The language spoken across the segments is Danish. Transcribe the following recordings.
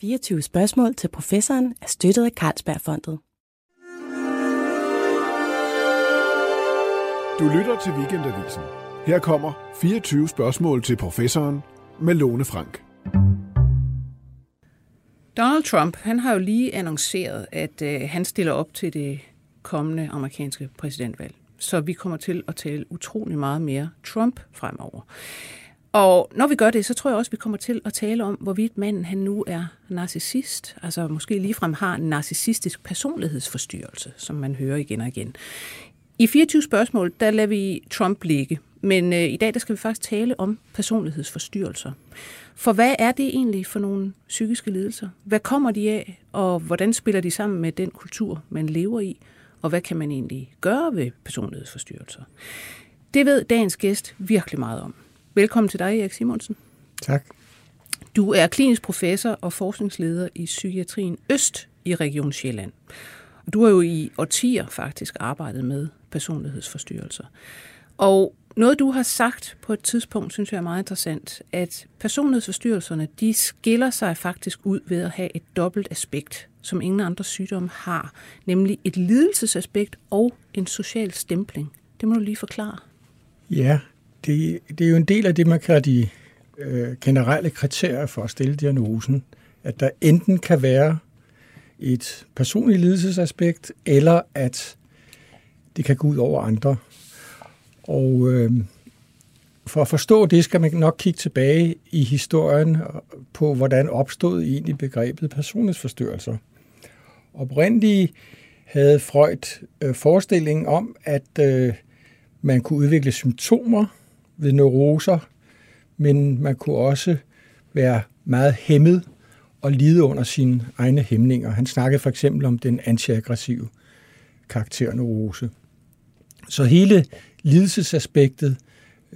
24 spørgsmål til professoren er støttet af Carlsbergfondet. Du lytter til Weekendavisen. Her kommer 24 spørgsmål til professoren med Lone Frank. Donald Trump han har jo lige annonceret, at øh, han stiller op til det kommende amerikanske præsidentvalg. Så vi kommer til at tale utrolig meget mere Trump fremover. Og når vi gør det, så tror jeg også, at vi kommer til at tale om, hvorvidt manden han nu er narcissist, altså måske ligefrem har en narcissistisk personlighedsforstyrrelse, som man hører igen og igen. I 24 spørgsmål, der lader vi Trump ligge, men øh, i dag der skal vi faktisk tale om personlighedsforstyrrelser. For hvad er det egentlig for nogle psykiske lidelser? Hvad kommer de af, og hvordan spiller de sammen med den kultur, man lever i? Og hvad kan man egentlig gøre ved personlighedsforstyrrelser? Det ved dagens gæst virkelig meget om. Velkommen til dig, Erik Simonsen. Tak. Du er klinisk professor og forskningsleder i Psykiatrien Øst i Region Sjælland. Du har jo i årtier faktisk arbejdet med personlighedsforstyrrelser. Og noget, du har sagt på et tidspunkt, synes jeg er meget interessant, at personlighedsforstyrrelserne, de skiller sig faktisk ud ved at have et dobbelt aspekt, som ingen andre sygdomme har, nemlig et lidelsesaspekt og en social stempling. Det må du lige forklare. Ja, det, det er jo en del af det, man kalder de øh, generelle kriterier for at stille diagnosen, at der enten kan være et personligt lidelsesaspekt, eller at det kan gå ud over andre. Og øh, for at forstå det, skal man nok kigge tilbage i historien på, hvordan opstod egentlig begrebet personlighedsforstyrrelser. Oprindeligt havde Freud øh, forestillingen om, at øh, man kunne udvikle symptomer ved neuroser, men man kunne også være meget hæmmet og lide under sine egne hæmninger. Han snakkede for eksempel om den antiaggressive karakterneurose. Så hele lidelsesaspektet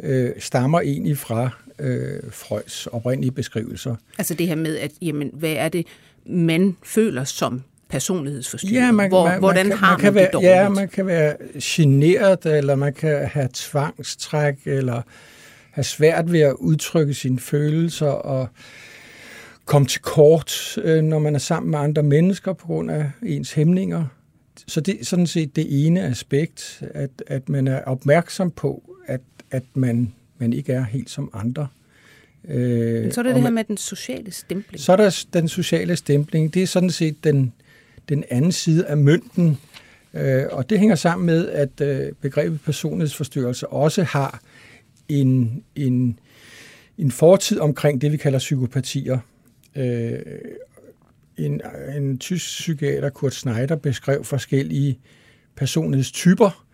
øh, stammer egentlig fra øh, Freuds oprindelige beskrivelser. Altså det her med, at jamen, hvad er det, man føler som personlighedsforstyrret? Ja, man, Hvor, man, hvordan man har man, kan man det være, dårligt? Ja, man kan være generet, eller man kan have tvangstræk, eller have svært ved at udtrykke sine følelser, og komme til kort, øh, når man er sammen med andre mennesker på grund af ens hæmninger. Så det er sådan set det ene aspekt, at, at man er opmærksom på, at, at man, man ikke er helt som andre. Men Øh, så er det og det her man- med den sociale stempling. så er der den sociale stempling. Det er sådan set den, den anden side af mønten. Øh, og det hænger sammen med, at øh, begrebet personlighedsforstyrrelse også har en, en, en fortid omkring det, vi kalder psykopatier. Øh, en, en tysk psykiater, Kurt Schneider, beskrev forskellige personlighedstyper.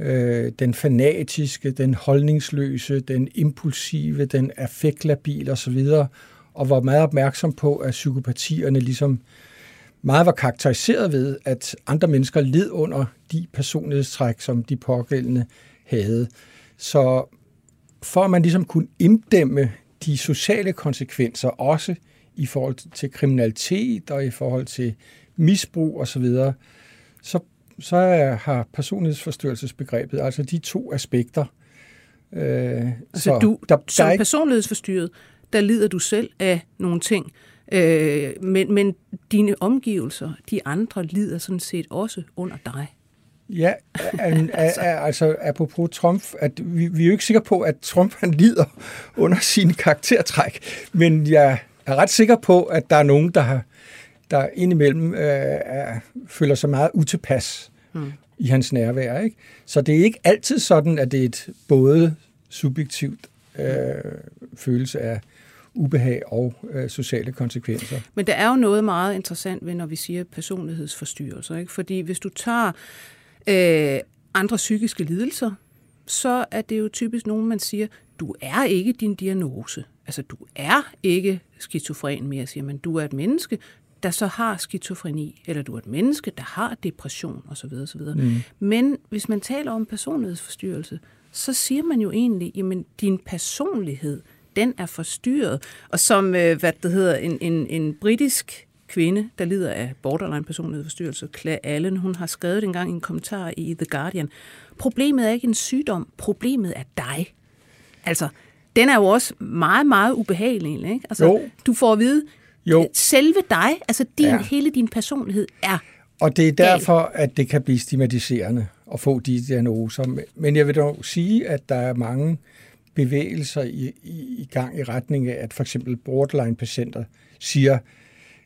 Øh, den fanatiske, den holdningsløse, den impulsive, den affektlabile osv., og var meget opmærksom på, at psykopatierne ligesom meget var karakteriseret ved, at andre mennesker led under de personlighedstræk, som de pågældende havde. Så for at man ligesom kunne inddæmme de sociale konsekvenser, også i forhold til kriminalitet og i forhold til misbrug osv., så, så er- har personlighedsforstyrrelsesbegrebet, altså de to aspekter. Øh, Altså du, der, som der er ikke, personlighedsforstyrret, der lider du selv af nogle ting, øh, men, men dine omgivelser, de andre, lider sådan set også under dig. Ja, an, altså. altså apropos Trump, at vi, vi er jo ikke sikre på, at Trump han lider under sine karaktertræk, men jeg er ret sikker på, at der er nogen, der, har, der indimellem øh, er, føler sig meget utilpas mm. i hans nærvær. Ikke? Så det er ikke altid sådan, at det er et både subjektivt øh, følelse af ubehag og øh, sociale konsekvenser. Men der er jo noget meget interessant ved, når vi siger personlighedsforstyrrelser. Ikke? Fordi hvis du tager øh, andre psykiske lidelser, så er det jo typisk nogen, man siger, du er ikke din diagnose. Altså, du er ikke skizofren mere, siger man. Du er et menneske, der så har skizofreni, eller du er et menneske, der har depression osv. osv. Mm. Men hvis man taler om personlighedsforstyrrelse, så siger man jo egentlig, jamen din personlighed, den er forstyrret. Og som, øh, hvad det hedder, en, en, en britisk kvinde, der lider af borderline personlighedsforstyrrelse, Claire Allen, hun har skrevet engang i en kommentar i The Guardian, problemet er ikke en sygdom, problemet er dig. Altså, den er jo også meget, meget ubehagelig, ikke? Altså, Jo. du får at vide, Jo. Selve dig, altså din, Ja. hele din personlighed er Og det er derfor, at det kan blive stigmatiserende at få de diagnoser. Men jeg vil dog sige, at der er mange bevægelser i, i, i gang i retning af, at for eksempel borderline-patienter siger,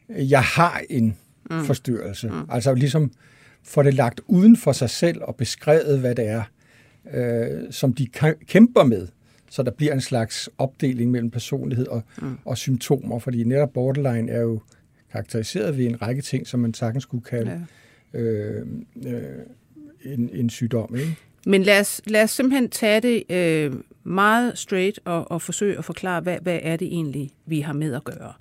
jeg har en mm. forstyrrelse. Mm. Altså ligesom får det lagt uden for sig selv og beskrevet, hvad det er, øh, som de kæ- kæmper med. Så der bliver en slags opdeling mellem personlighed og, mm. og symptomer, fordi netop borderline er jo karakteriseret ved en række ting, som man sagtens kunne kalde ja. øh, øh, en, en sygdom. Ikke? Men lad os, lad os simpelthen tage det øh, meget straight og, og forsøge at forklare, hvad, hvad er det egentlig, vi har med at gøre.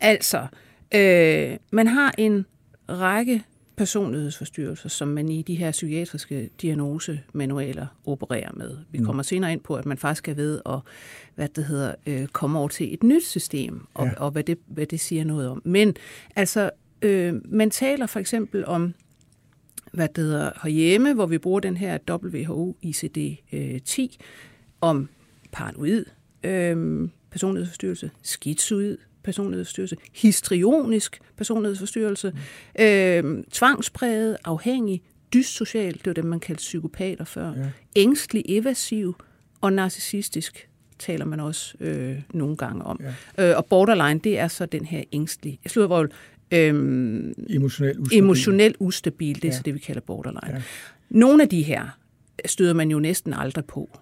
Altså, øh, man har en række personlighedsforstyrrelser, som man i de her psykiatriske diagnosemanualer opererer med. Vi kommer senere ind på, at man faktisk er ved at hvad det hedder, øh, komme over til et nyt system, og, Ja. ja. og hvad, det, hvad det siger noget om. Men altså, øh, man taler for eksempel om hvad det hedder, herhjemme, hvor vi bruger den her WHO ICD-10 om paranoid øh, personlighedsforstyrrelse, skizoid personlighedsforstyrrelse, histrionisk personlighedsforstyrrelse, mm. øh, tvangspræget, afhængig, dyssocial, det var dem, man kaldte psykopater før, ja. ængstelig, evasiv og narcissistisk taler man også øh, nogle gange om. Ja. Øh, og borderline, det er så den her ængstlige, jeg slutter vold, øh, Emotionel ustabil. emotionelt ustabil, det er Ja. så det, vi kalder borderline. Ja. Nogle af de her støder man jo næsten aldrig på,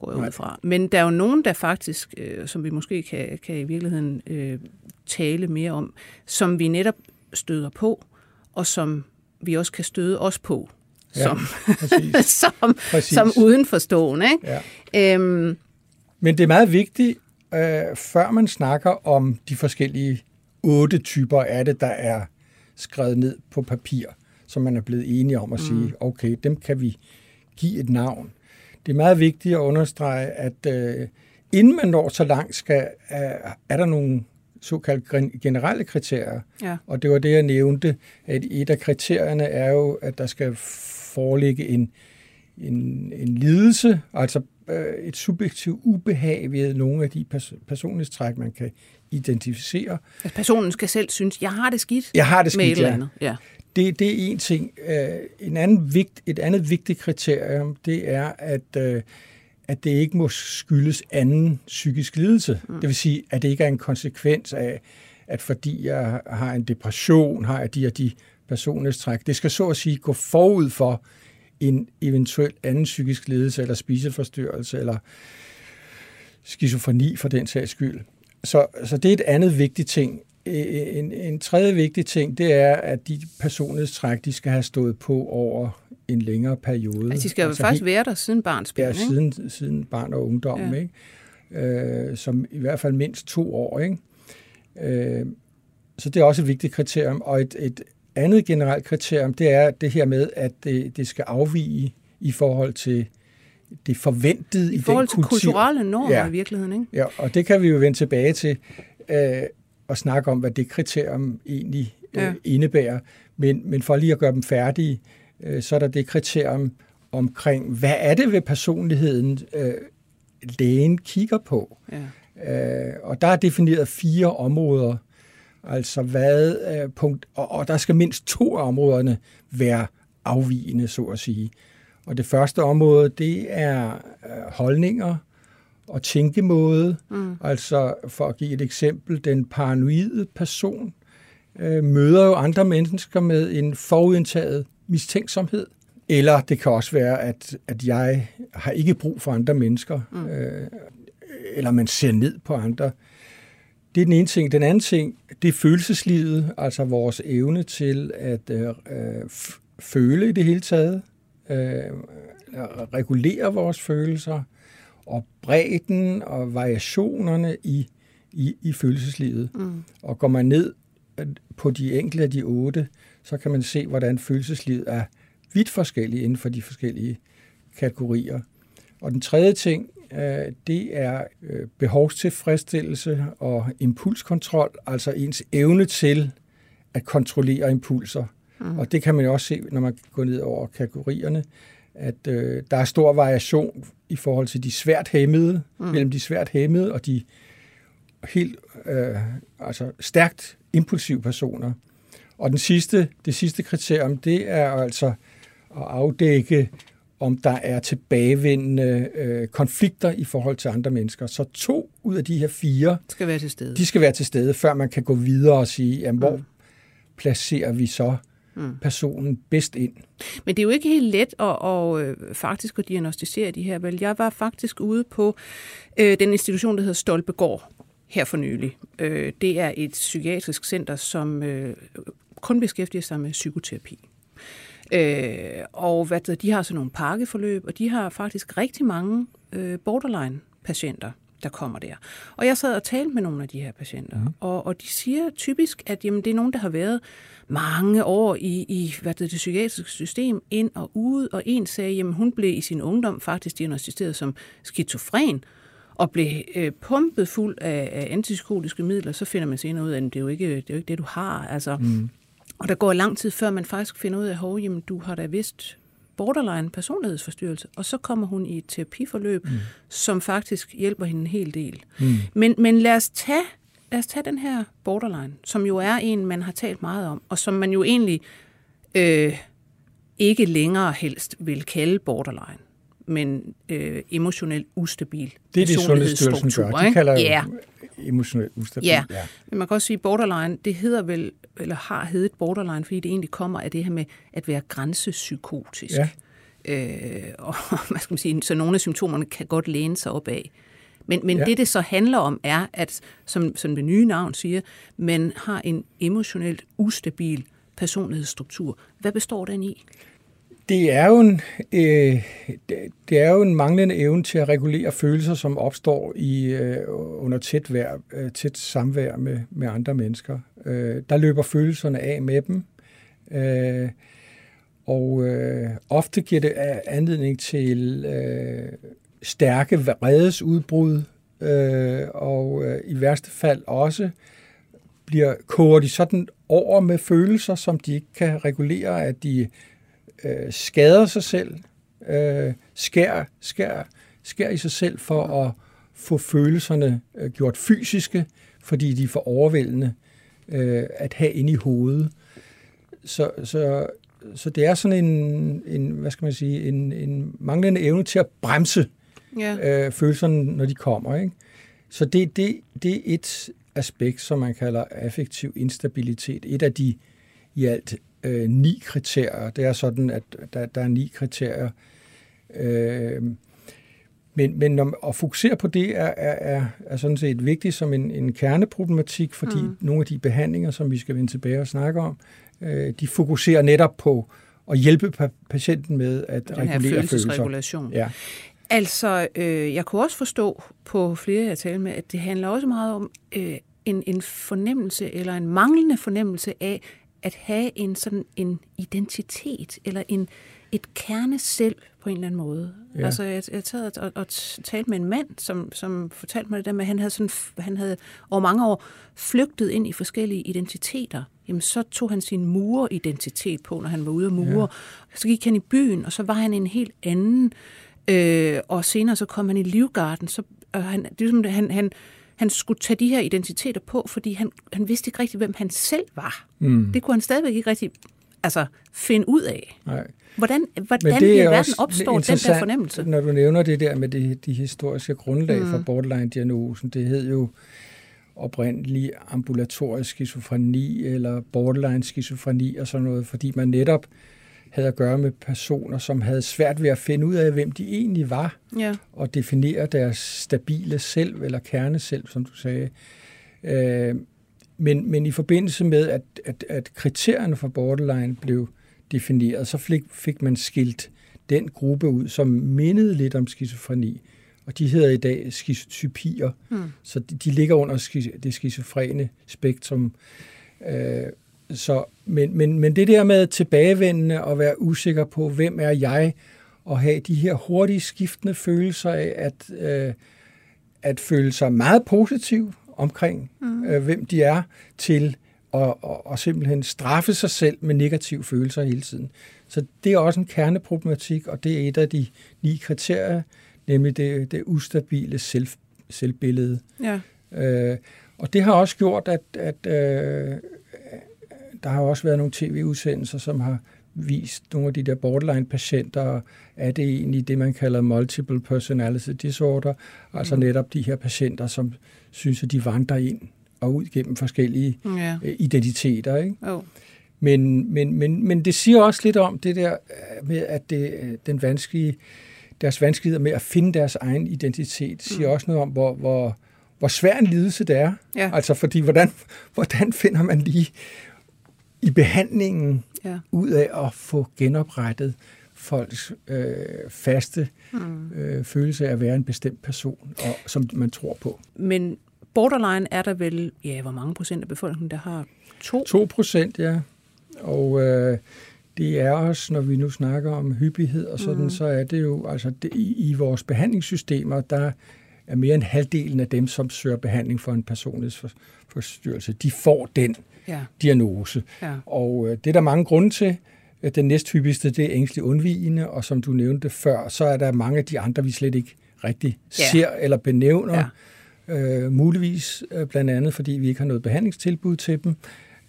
går jeg ud fra. Men der er jo nogen, der faktisk, øh, som vi måske kan, kan i virkeligheden øh, tale mere om, som vi netop støder på, og som vi også kan støde os på, Ja, som, præcis. som, Præcis. som udenforstående. Ikke? Ja. Øhm, Men det er meget vigtigt, øh, før man snakker om de forskellige otte typer af det, der er skrevet ned på papir, som man er blevet enige om at mm. sige, okay, dem kan vi give et navn. Det er meget vigtigt at understrege, at øh, inden man når så langt, skal, er, er der nogle såkaldt gen- generelle kriterier. ja. Og det var det, jeg nævnte, at et af kriterierne er jo, at der skal foreligge en, en, en lidelse, altså øh, et subjektivt ubehag ved nogle af de pers- personlighedstræk, man kan identificere. Altså, personen skal selv synes, jeg har det skidt Jeg har det med et skidt, eller ja. andet. Ja. Det, det er en ting. Øh, en anden vigt, et andet vigtigt kriterium, det er, at, øh, at det ikke må skyldes anden psykisk lidelse. Mm. Det vil sige, at det ikke er en konsekvens af, at fordi jeg har en depression, har jeg de og de personlighedstræk. Det skal så at sige gå forud for en eventuel anden psykisk lidelse, eller spiseforstyrrelse, eller skizofreni for den sags skyld. Så, så det er et andet vigtigt ting. En, en tredje vigtig ting, det er, at de personlighedstræk, de skal have stået på over en længere periode. Altså, de skal jo altså faktisk helt- være der siden barns ben, Ja, ikke? siden, siden barn og ungdom. Ja. ikke? Øh, som i hvert fald mindst to år. Ikke? Øh, så det er også et vigtigt kriterium. Og et, et andet generelt kriterium, det er det her med, at det, det skal afvige i forhold til det forventede i, I forhold den til kultur. kulturelle normer Ja. i virkeligheden, ikke? Ja, og det kan vi jo vende tilbage til øh, og snakke om, hvad det kriterium egentlig øh, Ja. indebærer. Men, men for lige at gøre dem færdige, øh, så er der det kriterium omkring, hvad er det ved personligheden, øh, lægen kigger på? Ja. Øh, og der er defineret fire områder, altså hvad øh, punkt, og, og der skal mindst to af områderne være afvigende, så at sige. Og det første område, det er øh, holdninger og tænkemåde. Mm. Altså for at give et eksempel, den paranoide person øh, møder jo andre mennesker med en forudindtaget mistænksomhed. Eller det kan også være, at, at jeg har ikke brug for andre mennesker, mm. øh, eller man ser ned på andre. Det er den ene ting. Den anden ting, det er følelseslivet, altså vores evne til at øh, øh, føle i det hele taget, øh, regulere vores følelser, og bredden og variationerne i, i, i følelseslivet. Mm. Og går man ned øh, på de enkelte af de otte, så kan man se, hvordan følelseslivet er vidt forskellige inden for de forskellige kategorier. Og den tredje ting, det er øh, behovstilfredsstillelse og impulskontrol, altså ens evne til at kontrollere impulser. Mm. Og det kan man jo også se, når man går ned over kategorierne, at øh, der er stor variation i forhold til de svært hæmmede, mm. mellem de svært hæmmede og de helt øh, altså stærkt impulsive personer. Og den sidste, det sidste kriterium, det er altså at afdække, om der er tilbagevendende øh, konflikter i forhold til andre mennesker. Så to ud af de her fire skal være til stede. De skal være til stede, før man kan gå videre og sige, jamen, hvor mm. placerer vi så mm. personen bedst ind. Men det er jo ikke helt let at, at, at øh, faktisk at diagnostisere de her. Vel, jeg var faktisk ude på øh, den institution, der hedder Stolpegård her for nylig. Øh, det er et psykiatrisk center, som øh, kun beskæftiger sig med psykoterapi. Øh, og hvad det, de har sådan nogle pakkeforløb, og de har faktisk rigtig mange øh, borderline-patienter, der kommer der. Og jeg sad og talte med nogle af de her patienter, mm. og, og de siger typisk, at jamen, det er nogen, der har været mange år i, i hvad det, det psykiatriske system, ind og ud, og en sagde, at hun blev i sin ungdom faktisk diagnostiseret som skizofren, og blev øh, pumpet fuld af, af antipsykotiske midler, så finder man senere ud af, at det er jo ikke det, er jo ikke det du har. Altså, mm. Og der går lang tid, før man faktisk finder ud af, at jamen, du har da vist borderline personlighedsforstyrrelse, og så kommer hun i et terapiforløb, mm. som faktisk hjælper hende en hel del. Mm. Men, men lad, os tage, lad os tage den her borderline, som jo er en, man har talt meget om, og som man jo egentlig øh, ikke længere helst vil kalde borderline men øh, emotionelt ustabil Det er det, Sundhedsstyrelsen gør. De kalder ja. emotionelt ustabil. Ja. ja, men man kan også sige, borderline, det hedder vel, eller har heddet borderline, fordi det egentlig kommer af det her med at være grænsepsykotisk. Ja. Øh, og hvad skal man sige, så nogle af symptomerne kan godt læne sig op af. Men, men ja. det, det så handler om, er, at, som, som det nye navn siger, man har en emotionelt ustabil personlighedsstruktur. Hvad består den i? Det er, jo en, øh, det er jo en manglende evne til at regulere følelser, som opstår i øh, under tæt, vær, øh, tæt samvær med, med andre mennesker. Øh, der løber følelserne af med dem, øh, og øh, ofte giver det øh, anledning til øh, stærke vredesudbrud, øh, og øh, i værste fald også bliver koger de sådan over med følelser, som de ikke kan regulere, at de øh, skader sig selv, øh, skær, skær, skær i sig selv for at få følelserne øh, gjort fysiske, fordi de er for overvældende øh, at have inde i hovedet. Så, så, så det er sådan en, en hvad skal man sige, en, en manglende evne til at bremse ja. øh, følelserne, når de kommer. Ikke? Så det, det, det er et aspekt, som man kalder affektiv instabilitet. Et af de i alt øh, ni kriterier. Det er sådan, at der, der er ni kriterier. Øh, men, men når, at fokusere på det er, er, er, er sådan set vigtigt som en, en kerneproblematik, fordi mm. nogle af de behandlinger, som vi skal vende tilbage og snakke om, øh, de fokuserer netop på at hjælpe patienten med at Den regulere følelser. Ja. Altså, øh, jeg kunne også forstå på flere, jeg talte med, at det handler også meget om øh, en, en fornemmelse eller en manglende fornemmelse af, at have en sådan en identitet, eller en, et kerne selv på en eller anden måde. Ja. Altså, jeg, jeg taget og, og talt med en mand, som, som fortalte mig det der med, at han havde, sådan, han havde over mange år flygtet ind i forskellige identiteter. Jamen, så tog han sin mureridentitet på, når han var ude af mure. Ja. Så gik han i byen, og så var han en helt anden. Øh, og senere så kom han i Livgarden. Så, og han, det er ligesom, han, han, han skulle tage de her identiteter på, fordi han, han vidste ikke rigtig, hvem han selv var. Mm. Det kunne han stadigvæk ikke rigtig altså, finde ud af. Nej. Hvordan, hvordan i verden opstår den der fornemmelse? Når du nævner det der med de, de historiske grundlag mm. for borderline-diagnosen, det hed jo oprindelig ambulatorisk skizofreni eller borderline skizofreni og sådan noget, fordi man netop øh, havde at gøre med personer, som havde svært ved at finde ud af, hvem de egentlig var, ja. og definere deres stabile selv, eller kerne selv, som du sagde. Øh, men, men i forbindelse med, at, at, at kriterierne for borderline blev defineret, så fik, fik man skilt den gruppe ud, som mindede lidt om skizofreni. Og de hedder i dag skizotypier, hmm. så de, de ligger under det skizofrene spektrum. Øh, så, men, men, men det der med tilbagevendende og være usikker på, hvem er jeg, og have de her hurtige skiftende følelser af at, øh, at føle sig meget positiv omkring, mm. øh, hvem de er, til at, og, og simpelthen straffe sig selv med negative følelser hele tiden. Så det er også en kerneproblematik, og det er et af de ni kriterier, nemlig det, det ustabile selv, selvbillede. Ja. Øh, og det har også gjort, at, at øh, der har også været nogle tv-udsendelser, som har vist nogle af de der borderline-patienter, er det egentlig det, man kalder multiple personality disorder, altså mm. netop de her patienter, som synes, at de vandrer ind og ud gennem forskellige ja. Øh, identiteter. Ikke? Oh. Men, men, men, men det siger også lidt om det der øh, med, at det, øh, den vanskelige, deres vanskeligheder med at finde deres egen identitet, siger mm. også noget om, hvor, hvor, hvor svær en lidelse det er. Ja. Altså fordi, hvordan, hvordan finder man lige i behandlingen ja. ud af at få genoprettet folks øh, faste mm. øh, følelse af at være en bestemt person, og, som man tror på. Men borderline er der vel, ja, hvor mange procent af befolkningen, der har to? To procent, ja. Og øh, det er også, når vi nu snakker om hyppighed og sådan, mm. så er det jo, altså det, i, i vores behandlingssystemer, der er mere end halvdelen af dem, som søger behandling for en personlighedsforstyrrelse, de får den ja. diagnose. Ja. Og øh, det er der mange grunde til. Den næsthyppigste, det er ængstelig undvigende, og som du nævnte før, så er der mange af de andre, vi slet ikke rigtig ja. ser eller benævner. Ja. Øh, muligvis øh, blandt andet, fordi vi ikke har noget behandlingstilbud til dem,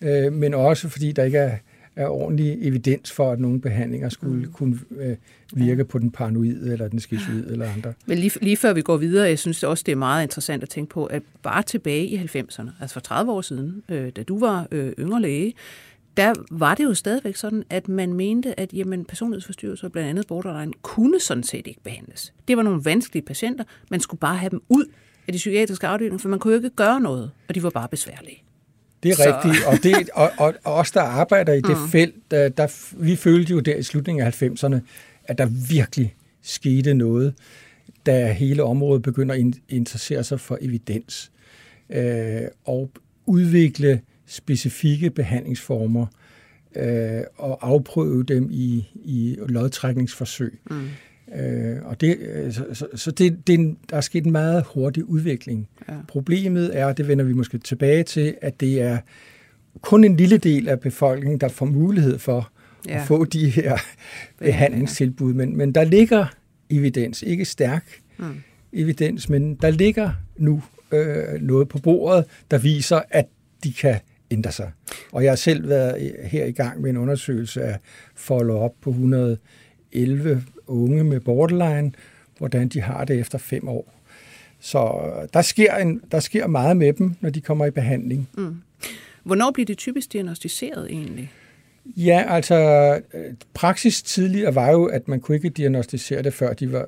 øh, men også fordi der ikke er er ordentlig evidens for, at nogle behandlinger skulle mm. kunne øh, virke på den paranoide eller den skizoide eller andre. Men lige, lige før vi går videre, jeg synes også, det er meget interessant at tænke på, at bare tilbage i 90'erne, altså for 30 år siden, øh, da du var øh, yngre læge, der var det jo stadigvæk sådan, at man mente, at jamen, personlighedsforstyrrelser, blandt andet borderline, kunne sådan set ikke behandles. Det var nogle vanskelige patienter. Man skulle bare have dem ud af de psykiatriske afdelinger, for man kunne jo ikke gøre noget, og de var bare besværlige. Det er så. rigtigt, og, det, og, og, og os, der arbejder i det mm. felt, der, der, vi følte jo der i slutningen af 90'erne, at der virkelig skete noget, da hele området begynder at interessere sig for evidens øh, og udvikle specifikke behandlingsformer øh, og afprøve dem i, i lodtrækningsforsøg. Mm. Øh, og det, øh, så, så, så det, det, der er sket en meget hurtig udvikling. Ja. Problemet er, det vender vi måske tilbage til, at det er kun en lille del af befolkningen, der får mulighed for ja. at få de her behandlingstilbud. Men, men der ligger evidens, ikke stærk mm. evidens, men der ligger nu øh, noget på bordet, der viser, at de kan ændre sig. Og jeg har selv været her i gang med en undersøgelse af follow-up på 111 unge med borderline, hvordan de har det efter fem år. Så der sker, en, der sker meget med dem, når de kommer i behandling. Mm. Hvornår bliver det typisk diagnostiseret egentlig? Ja, altså praksis tidligere var jo, at man kunne ikke diagnostisere det, før de var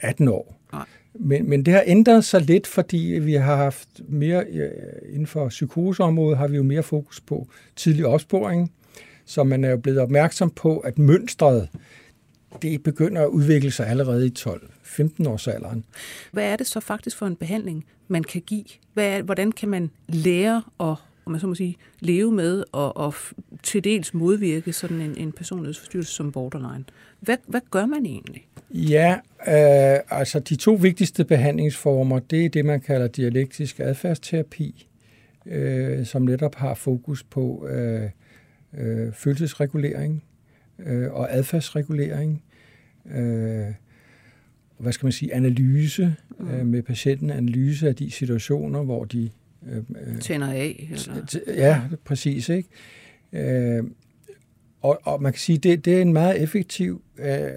18 år. Nej. Men, men det har ændret sig lidt, fordi vi har haft mere, inden for psykoseområdet, har vi jo mere fokus på tidlig opsporing, så man er jo blevet opmærksom på, at mønstret, det begynder at udvikle sig allerede i 12-15 års alderen. Hvad er det så faktisk for en behandling, man kan give? Hvad er, hvordan kan man lære at om man så må sige, leve med og, og til dels modvirke sådan en, en personlighedsforstyrrelse som borderline. Hvad, hvad gør man egentlig? Ja, øh, altså de to vigtigste behandlingsformer, det er det, man kalder dialektisk adfærdsterapi, øh, som netop har fokus på øh, øh, følelsesregulering øh, og adfærdsregulering. Øh, hvad skal man sige, analyse mm. øh, med patienten, analyse af de situationer, hvor de... Øh, øh Tænder af? Eller? Ja, præcis. Ikke? Øh, og, og man kan sige, det, det er en meget effektiv øh,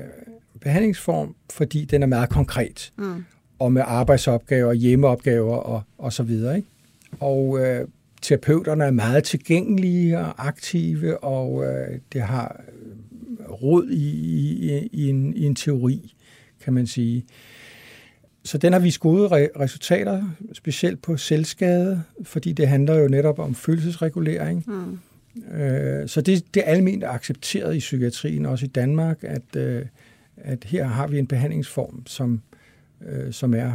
behandlingsform, fordi den er meget konkret. Mm. Og med arbejdsopgaver, hjemmeopgaver og, og så videre. Ikke? Og øh, terapeuterne er meget tilgængelige og aktive, og øh, det har råd i, i, i, en, i en teori, kan man sige. Så den har vist gode re- resultater, specielt på selvskade, fordi det handler jo netop om følelsesregulering. Mm. Øh, så det, det er almindeligt accepteret i psykiatrien, også i Danmark, at, øh, at her har vi en behandlingsform, som, øh, som er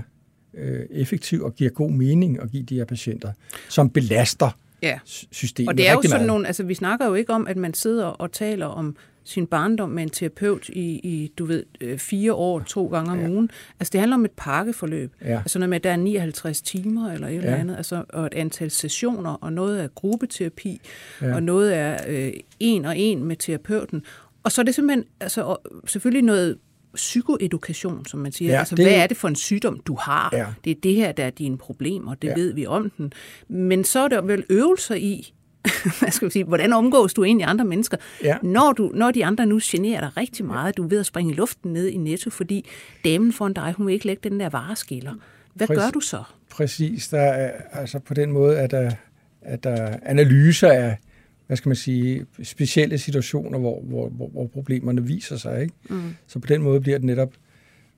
effektiv og giver god mening at give de her patienter, som belaster ja. systemet Og det er jo sådan meget. nogle, altså vi snakker jo ikke om, at man sidder og taler om sin barndom med en terapeut i, i du ved, øh, fire år, to gange om ja. ugen. Altså det handler om et pakkeforløb. Ja. Altså med, at der er 59 timer eller et ja. eller andet, altså, og et antal sessioner, og noget er gruppeterapi, ja. og noget er øh, en og en med terapeuten. Og så er det simpelthen, altså selvfølgelig noget psykoedukation, som man siger. Ja, altså, det- hvad er det for en sygdom, du har? Ja. Det er det her, der er dine problemer, det Ja. ved vi om den. Men så er der vel øvelser i, hvad skal vi sige, hvordan omgås du egentlig andre mennesker, Ja. når, du, når de andre nu generer dig rigtig meget, du er ved at springe i luften ned i netto, fordi damen foran dig, hun vil ikke lægge den der vareskiller. Hvad Præcis. gør du så? Præcis, der er, altså på den måde, at der, at der analyser af, hvad skal man sige, specielle situationer, hvor, hvor, hvor, hvor problemerne viser sig. Ikke? Mm. Så på den måde bliver det netop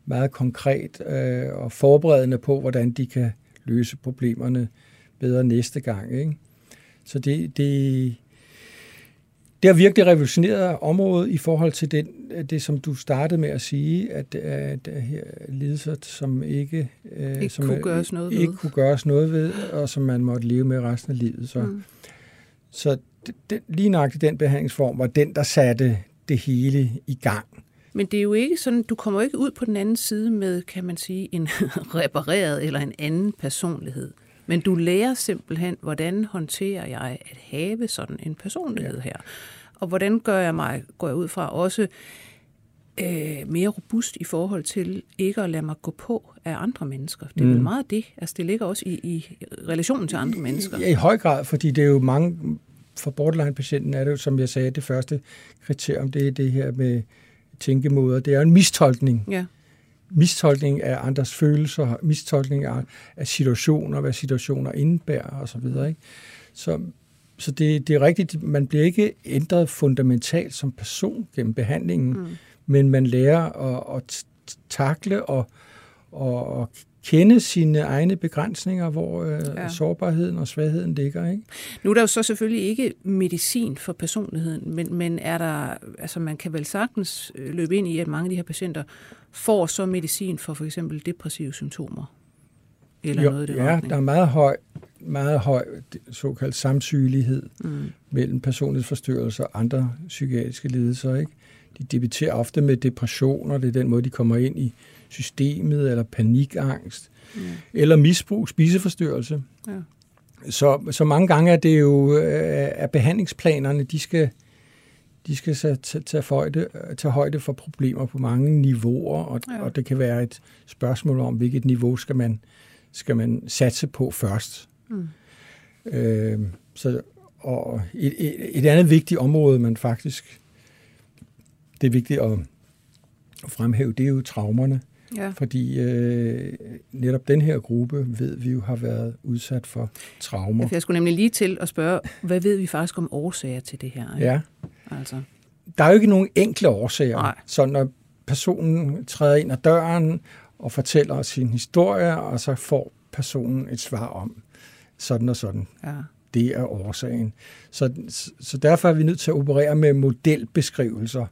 meget konkret øh, og forberedende på, hvordan de kan løse problemerne bedre næste gang. Ikke? Så det, det, det har virkelig revolutioneret området i forhold til den, det, som du startede med at sige, at, at, her lidelser, som ikke, øh, Ikke som kunne gøres noget ikke ved. kunne gøres noget ved, og som man måtte leve med resten af livet. Så, mm. så det, det, lige nøjagtigt den behandlingsform var den, der satte det hele i gang. Men det er jo ikke sådan, du kommer ikke ud på den anden side med, kan man sige, en repareret eller en anden personlighed. Men du lærer simpelthen, hvordan håndterer jeg at have sådan en personlighed ja. her. Og hvordan gør jeg mig, går jeg ud fra, også øh, mere robust i forhold til ikke at lade mig gå på af andre mennesker. Det er mm. vel meget det. Altså det ligger også i, i relationen til andre mennesker. Ja, i høj grad, fordi det er jo mange, for borderline-patienten er det jo, som jeg sagde, det første kriterium, det er det her med tænkemåder. Det er jo en mistolkning. Ja. Mistolkning af andres følelser, mistolkning af, af situationer, hvad situationer indebærer osv. Ikke? Så, så det, det er rigtigt, man bliver ikke ændret fundamentalt som person gennem behandlingen, mm. men man lærer at, at takle og, og, og kende sine egne begrænsninger, hvor øh, Ja. sårbarheden og svagheden ligger. Ikke? Nu er der jo så selvfølgelig ikke medicin for personligheden, men, men er der, altså man kan vel sagtens øh, løbe ind i, at mange af de her patienter får så medicin for for eksempel depressive symptomer? Eller Jo, noget i den ja, retning. der er meget høj, meget høj såkaldt samsygelighed Mm. mellem personlighedsforstyrrelser og andre psykiatriske lidelser. Ikke? De debuterer ofte med depressioner, det er den måde, de kommer ind i systemet, eller panikangst, Mm. eller misbrug, spiseforstyrrelse. Ja. Så, så mange gange er det jo, øh, at behandlingsplanerne, de skal, de skal så tage, tage, højde, tage højde for problemer på mange niveauer, og, Ja. ja. og det kan være et spørgsmål om, hvilket niveau skal man, skal man satse på først. Mm. Øh, så, og et, et, et andet vigtigt område, man faktisk, det er vigtigt at fremhæve, det er jo traumerne. Ja. Fordi øh, netop den her gruppe, ved vi jo, har været udsat for traumer. Ja, for Jeg skulle nemlig lige til at spørge, hvad ved vi faktisk om årsager til det her? Ikke? Ja, Altså, der er jo ikke nogen enkle årsager. Nej. Så når personen træder ind ad døren og fortæller sin historie, og så får personen et svar om sådan og sådan. ja. Det er årsagen. Så, så derfor er vi nødt til at operere med modelbeskrivelser.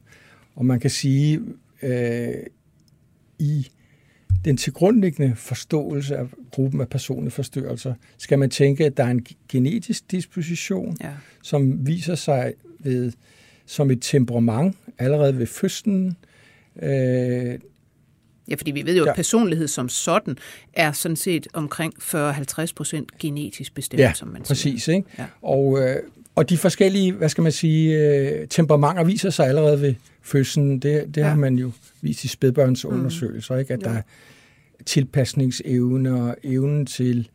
Og man kan sige, øh, i den tilgrundliggende forståelse af gruppen af personlige forstyrrelser, skal man tænke, at der er en genetisk disposition, ja. som viser sig ved, som et temperament allerede ved fødslen. Øh, Ja, fordi vi ved jo, at personlighed som sådan er sådan set omkring 40-50 procent genetisk bestemt, ja, som man siger. præcis. Ikke? Ja. Og, øh, og de forskellige, hvad skal man sige, øh, temperamenter viser sig allerede ved fødslen. Det, det Ja. ja. har man jo vist i spædbørnsundersøgelser, ikke? at Jo. der er tilpasningsevne og evnen til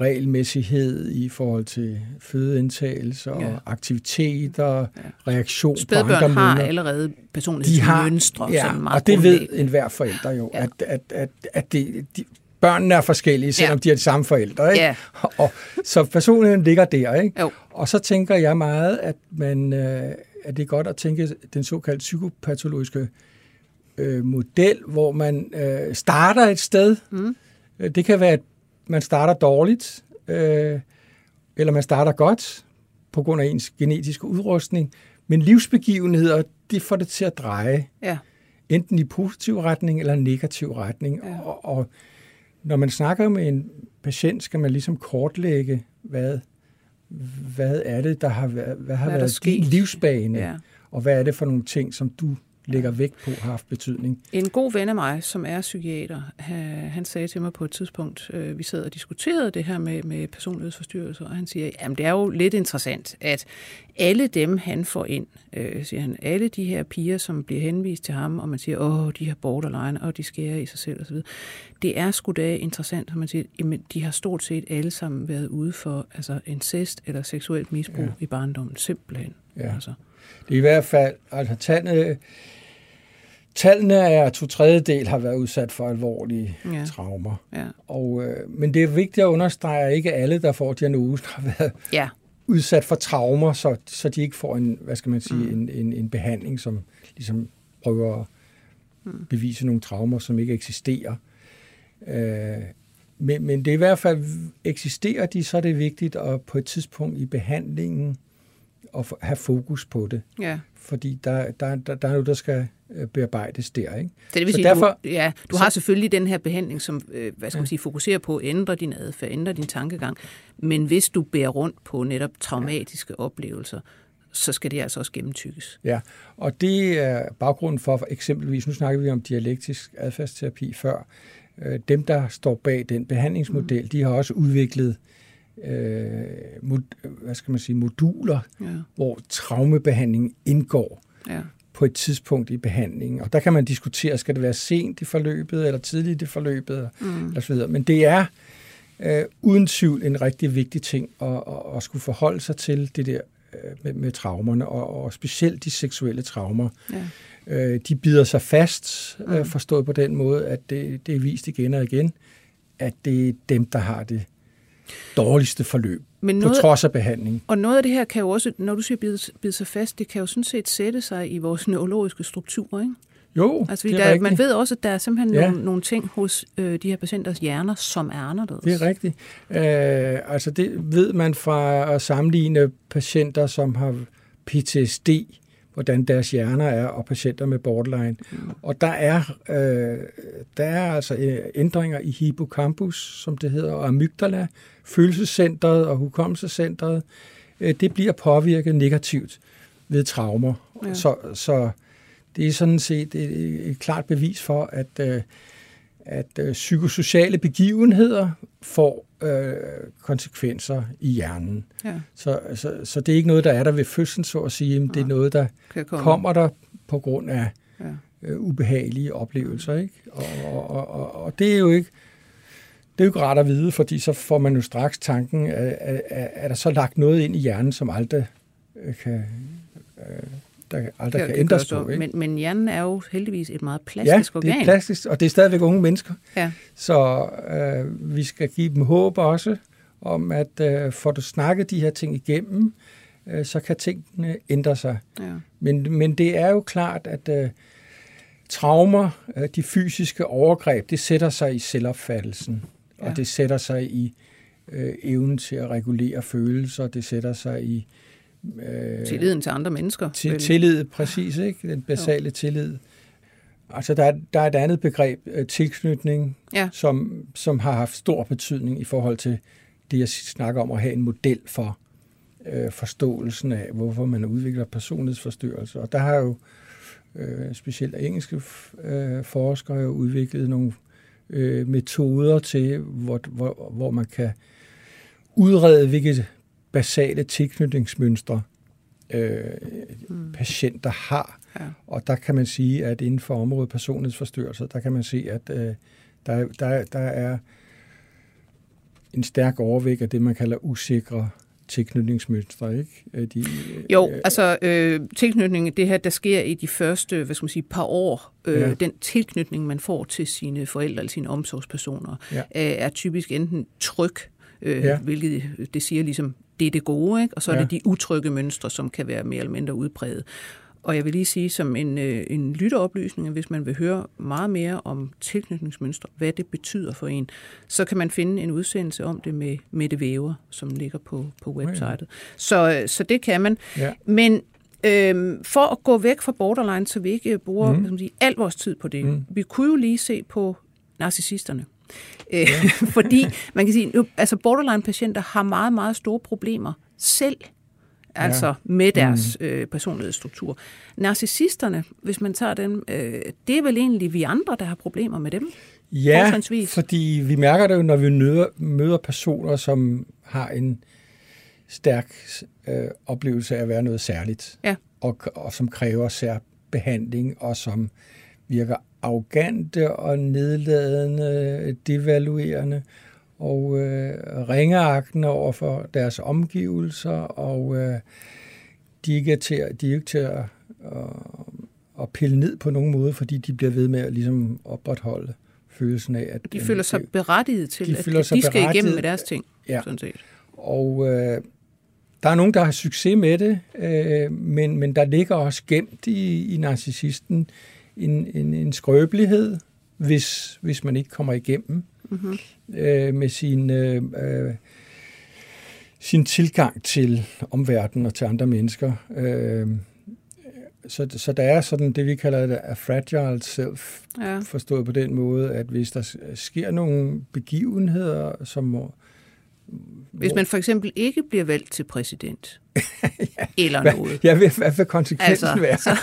regelmæssighed i forhold til fødeindtagelse og Ja. aktiviteter, ja. reaktion på Spædbørn andre har allerede de personlighedsmønstre, ja, sådan meget og det ved enhver forælder jo, Ja. ja. at, at, at, at det, de, børnene er forskellige, selvom Ja. de er de samme forældre. Ikke? Ja. Og, så personligheden ligger der. Ikke? Jo. Og så tænker jeg meget, at, man, øh, at det er godt at tænke den såkaldte psykopatologiske øh, model, hvor man øh, starter et sted. Mm. Øh, Det kan være, at man starter dårligt, øh, eller man starter godt på grund af ens genetiske udrustning. Men livsbegivenheder, det får det til at dreje Ja. enten i positiv retning eller negativ retning. Ja. Og, og når man snakker med en patient, skal man ligesom kortlægge, hvad, hvad er det, der har været, hvad har Hvad været din sket? livsbane, Ja. og hvad er det for nogle ting, som du lægger vægt på har haft betydning. En god ven af mig, som er psykiater, han sagde til mig på et tidspunkt, øh, vi sad og diskuterede det her med, med personlighedsforstyrrelser, og han siger, at det er jo lidt interessant, at alle dem, han får ind, øh, siger han, alle de her piger, som bliver henvist til ham, og man siger, åh, de har borderline, og de skærer i sig selv osv., det er sgu da interessant, at man siger, jamen, de har stort set alle sammen været ude for altså, incest eller seksuelt misbrug ja. i barndommen, simpelthen. Ja. Altså. Det er i hvert fald, altså tallene, tallene er to tredjedel har været udsat for alvorlige ja. traumer. Ja. Og, øh, men det er vigtigt at understrege, at ikke alle, der får diagnosen, har været ja. udsat for traumer, så, så de ikke får en, hvad skal man sige, mm. en, en, en behandling, som ligesom prøver at mm. bevise nogle traumer, som ikke eksisterer. Øh, men, men det er i hvert fald, eksisterer de, så er det vigtigt at på et tidspunkt i behandlingen at have fokus på det. Ja. Fordi der, der, der, der er noget, der skal øh, bearbejdes der. Ikke? Så det vil så sige, derfor, du, ja, du så, har selvfølgelig den her behandling, som øh, hvad skal man sige, fokuserer på at ændre din adfærd, ændre din tankegang. Men hvis du bærer rundt på netop traumatiske oplevelser, så skal det altså også gennemtykkes. Ja, og det er baggrunden for, for eksempelvis, nu snakker vi om dialektisk adfærdsterapi før, øh, dem, der står bag den behandlingsmodel, mm. de har også udviklet øh, øh, mod, hvad skal man sige, moduler, ja. hvor traumebehandling indgår ja. på et tidspunkt i behandlingen. Og der kan man diskutere, skal det være sent i forløbet, eller tidligt i forløbet, mm. eller så videre. Men det er øh, uden tvivl en rigtig vigtig ting at, at, at skulle forholde sig til det der øh, med, med traumerne, og, og specielt de seksuelle traumer. Ja. Øh, de bider sig fast, øh, mm. forstået på den måde, at det, det er vist igen og igen, at det er dem, der har det dårligste forløb, Men noget, på trods af behandling. Og noget af det her kan jo også, når du siger bide, bide sig fast, det kan jo sådan set sætte sig i vores neurologiske strukturer, ikke? Jo, altså, det er der, rigtigt. Man ved også, at der er simpelthen ja. nogle, nogle ting hos øh, de her patienters hjerner, som er anderledes. Det er rigtigt. Øh, altså det ved man fra at sammenligne patienter, som har PTSD, hvordan deres hjerner er, og patienter med borderline. Mm. Og der er, øh, der er altså øh, ændringer i hippocampus, som det hedder, og amygdala, følelsescentret og hukommelsescentret. Øh, det bliver påvirket negativt ved traumer. Ja. Så, så det er sådan set et, et klart bevis for, at, øh, at øh, psykosociale begivenheder får øh, konsekvenser i hjernen. Ja. Så, så, så det er ikke noget, der er der ved fødslen, så at sige. Men det er noget, der kommer der på grund af ja. øh, ubehagelige oplevelser. Ikke? Og, og, og, og det er jo ikke det er jo ikke rart at vide, fordi så får man jo straks tanken, at, at, at, er der så lagt noget ind i hjernen, som aldrig øh, kan, øh, der aldrig ja, kan ændres på. Ikke? Men, men hjernen er jo heldigvis et meget plastisk organ. Ja, det er plastisk, og det er stadigvæk unge mennesker. Ja. Så øh, vi skal give dem håb også om, at øh, får du snakket de her ting igennem, øh, så kan tingene ændre sig. Ja. Men, men det er jo klart, at øh, traumer, øh, de fysiske overgreb, det sætter sig i selvopfattelsen, ja. og det sætter sig i øh, evnen til at regulere følelser, det sætter sig i Øh, Tilliden til andre mennesker. Til, tillid, præcis, ikke? Den basale jo. tillid. Altså, der er, der er et andet begreb, øh, tilknytning, ja. som, som har haft stor betydning i forhold til det, jeg snakker om at have en model for øh, forståelsen af, hvorfor man udvikler personlighedsforstyrrelser. Og der har jo øh, specielt engelske øh, forskere jo udviklet nogle øh, metoder til, hvor, hvor, hvor man kan udrede, hvilke basale tilknytningsmønstre, øh, mm. patienter har. Ja. Og der kan man sige, at inden for området personlighedsforstyrrelser, der kan man se, at øh, der, der, der er en stærk overvægt af det, man kalder usikre tilknytningsmønstre, ikke? Øh, de, jo, øh, altså øh, tilknytningen, det her, der sker i de første, hvad skal man sige, par år, øh, ja. den tilknytning, man får til sine forældre eller sine omsorgspersoner, ja. øh, er typisk enten tryg, øh, ja. hvilket det siger ligesom, det er det gode, ikke? og så er ja. det de utrygge mønstre, som kan være mere eller mindre udpræget. Og jeg vil lige sige som en, øh, en lytteoplysning, at hvis man vil høre meget mere om tilknytningsmønstre, hvad det betyder for en, så kan man finde en udsendelse om det med Mette Væver, som ligger på, på websitet. Så, øh, så det kan man. Ja. Men øhm, for at gå væk fra borderline, så vi ikke bruger mm. som sige, al vores tid på det, mm. vi kunne jo lige se på narcissisterne. Øh, fordi man kan sige, altså borderline-patienter har meget, meget store problemer selv. altså ja. med deres mm. øh, personlighedsstruktur. Narcissisterne, hvis man tager dem, øh, det er vel egentlig vi andre, der har problemer med dem? Ja, fordi vi mærker det jo, når vi møder, møder personer, som har en stærk øh, oplevelse af at være noget særligt, ja. og, og som kræver særbehandling, og som virker arrogante og nedladende, devaluerende og øh, ringeagtende over for deres omgivelser, og øh, de er ikke til, de er ikke til at, at, at pille ned på nogen måde, fordi de bliver ved med at ligesom opretholde følelsen af, at... De føler sig berettiget til, de at de skal igennem med deres ting, ja. sådan set. Og øh, der er nogen, der har succes med det, øh, men, men der ligger også gemt i, i narcissisten en, en, en skrøbelighed, hvis, hvis man ikke kommer igennem mm-hmm. øh, med sin, øh, øh, sin tilgang til omverdenen og til andre mennesker. Øh, så, så der er sådan det, vi kalder det a fragile self, ja. forstået på den måde, at hvis der sker nogle begivenheder, som må, hvis man for eksempel ikke bliver valgt til præsident, ja, eller noget. Ja, hvad, vil konsekvensen altså, være? så,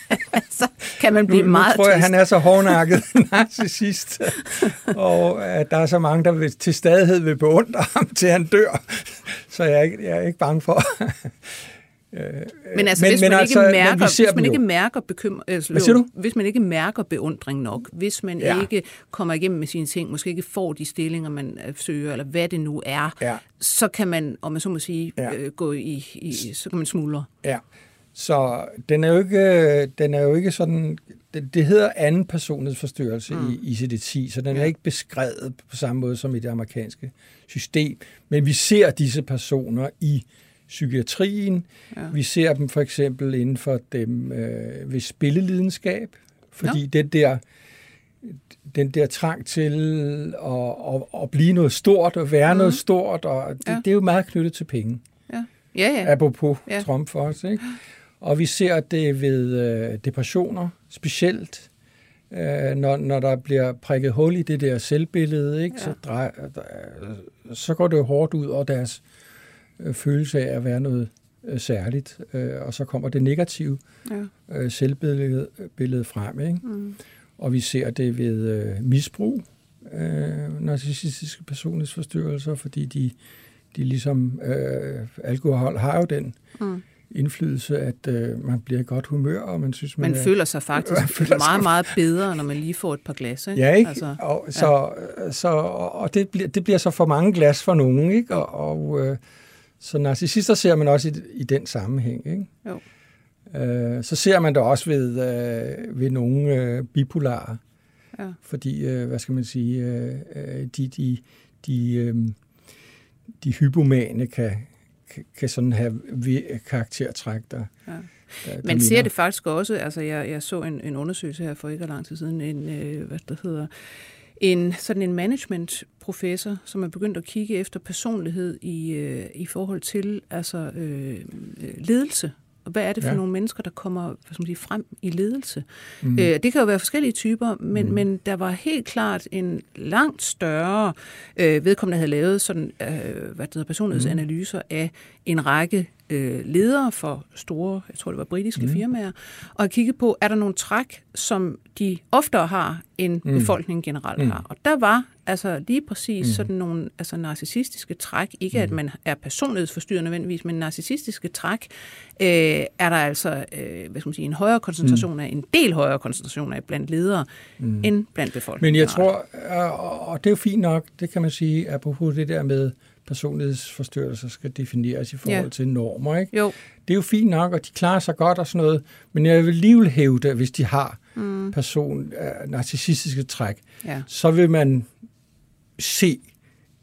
så kan man blive nu, meget Nu tror jeg, han er så hårdnakket narcissist, og at der er så mange, der vil, til stadighed vil beundre ham, til han dør. Så jeg er ikke, jeg er ikke bange for... Men altså, men, hvis, man men ikke altså, mærker, hvis man ikke mærker bekymring, altså, du? hvis man ikke mærker beundring nok, hvis man ja. ikke kommer igennem med sine ting, måske ikke får de stillinger, man øh, søger, eller hvad det nu er, ja. så kan man, om man så må sige, ja. øh, gå i, i, så kan man smuldre. Ja, så den er jo ikke, den er jo ikke sådan, det, det hedder anden personlighedsforstyrrelse mm. i ICD-10, så den ja. er ikke beskrevet på samme måde som i det amerikanske system, men vi ser disse personer i psykiatrien. Ja. Vi ser dem for eksempel inden for dem øh, ved spillelidenskab, fordi ja. den der den der trang til at, at, at blive noget stort og være mm. noget stort, og det, ja. det er jo meget knyttet til penge. Ja. Ja, ja. Apropos ja. Trump for os. Ikke? Og vi ser det ved øh, depressioner specielt, øh, når, når der bliver prikket hul i det der selvbillede, ikke? Ja. Så, drej, der, så går det jo hårdt ud over deres øh, følelse af at være noget øh, særligt, øh, og så kommer det negative ja. øh, selvbillede billede frem. Ikke? Mm. Og vi ser det ved øh, misbrug, øh, narcissistiske personlighedsforstyrrelser, fordi de, de ligesom, øh, alkohol har jo den mm. indflydelse, at øh, man bliver i godt humør, og man synes, man... Man er, føler sig faktisk føler meget, sig... meget bedre, når man lige får et par glas, ikke? Ja, ikke? Altså, og, ja. så, så, og det, bliver, det bliver så for mange glas for nogen, ikke? Og, og øh, så narcissister ser man også i, i den sammenhæng. Ikke? Jo. Øh, så ser man det også ved, øh, ved nogle øh, bipolare. Ja. Fordi, øh, hvad skal man sige, øh, øh de, de, de, øh, de hypomane kan, kan, kan sådan have karaktertræk, der, ja. Der, Man ser det faktisk også, altså jeg, jeg så en, en undersøgelse her for ikke lang tid siden, en, øh, hvad der hedder, en sådan en management-professor, som er begyndt at kigge efter personlighed i, øh, i forhold til altså, øh, ledelse. Og hvad er det for ja. nogle mennesker, der kommer hvad skal man sige, frem i ledelse? Mm. Øh, det kan jo være forskellige typer, men, mm. men der var helt klart en langt større øh, vedkommende havde lavet sådan, øh, hvad det hedder, personlighedsanalyser mm. af en række øh, ledere for store, jeg tror det var britiske mm. firmaer, og har kigget på, er der nogle træk, som de oftere har, end mm. befolkningen generelt mm. har. Og der var altså lige præcis mm. sådan nogle altså narcissistiske træk, ikke mm. at man er personlighedsforstyrrende nødvendigvis, men narcissistiske træk øh, er der altså øh, hvad skal man sige, en højere koncentration mm. af, en del højere koncentration af blandt ledere, mm. end blandt befolkningen. Men jeg tror, og det er jo fint nok, det kan man sige, apropos det der med personlighedsforstyrrelser skal defineres i forhold ja. til normer. Ikke? Jo. Det er jo fint nok, og de klarer sig godt og sådan noget, men jeg vil alligevel hæve det, hvis de har mm. person, uh, narcissistiske træk, ja. så vil man se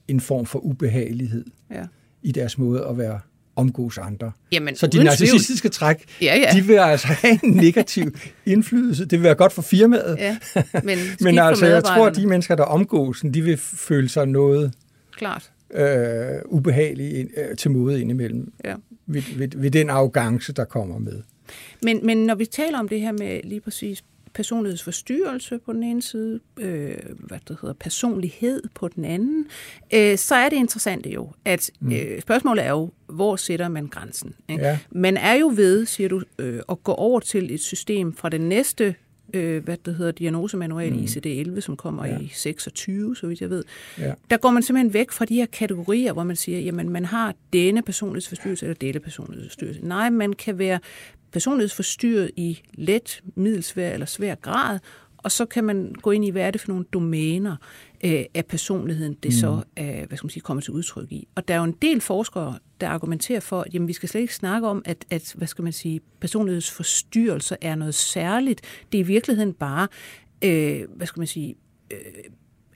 en form for ubehagelighed ja. i deres måde at være omgås andre. Jamen, så de narcissistiske træk, ja, ja. de vil altså have en negativ indflydelse. Det vil være godt for firmaet. Ja, men men altså, jeg tror, at de mennesker, der omgås, de vil føle sig noget Klart øh, ubehagelig øh, til mode indimellem. Ja. Ved, ved, ved den arrogance, der kommer med. Men, men når vi taler om det her med lige præcis personlighedsforstyrrelse på den ene side, øh, hvad det hedder, personlighed på den anden, øh, så er det interessante jo, at mm. øh, spørgsmålet er jo, hvor sætter man grænsen? Ikke? Ja. Man er jo ved, siger du, øh, at gå over til et system fra den næste øh, hvad det hedder, diagnosemanual mm. ICD-11, som kommer ja. i 26, så vidt jeg ved. Ja. Der går man simpelthen væk fra de her kategorier, hvor man siger, jamen man har denne personlighedsforstyrrelse eller denne personlighedsforstyrrelse. Nej, man kan være personlighedsforstyrret i let, middelsvær eller svær grad, og så kan man gå ind i, hvad er det for nogle domæner øh, af personligheden, det mm. så øh, hvad skal man sige, kommer til udtryk i. Og der er jo en del forskere, der argumenterer for, at jamen, vi skal slet ikke snakke om, at, at hvad skal man sige, personlighedsforstyrrelser er noget særligt. Det er i virkeligheden bare, øh, hvad skal man sige, øh,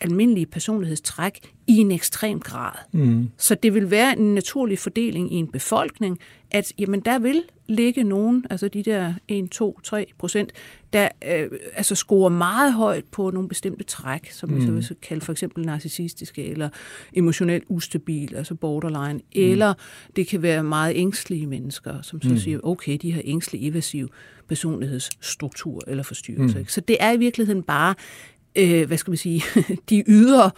almindelige personlighedstræk i en ekstrem grad. Mm. Så det vil være en naturlig fordeling i en befolkning, at jamen, der vil ligge nogen, altså de der 1, 2, 3 procent, der øh, altså scorer meget højt på nogle bestemte træk, som mm. vi så vil kalde for eksempel narcissistiske eller emotionelt ustabil, altså borderline, mm. eller det kan være meget ængstlige mennesker, som så mm. siger, okay, de har ængstelig evasiv personlighedsstruktur eller forstyrrelse. Mm. Så det er i virkeligheden bare øh, hvad skal man sige, de ydre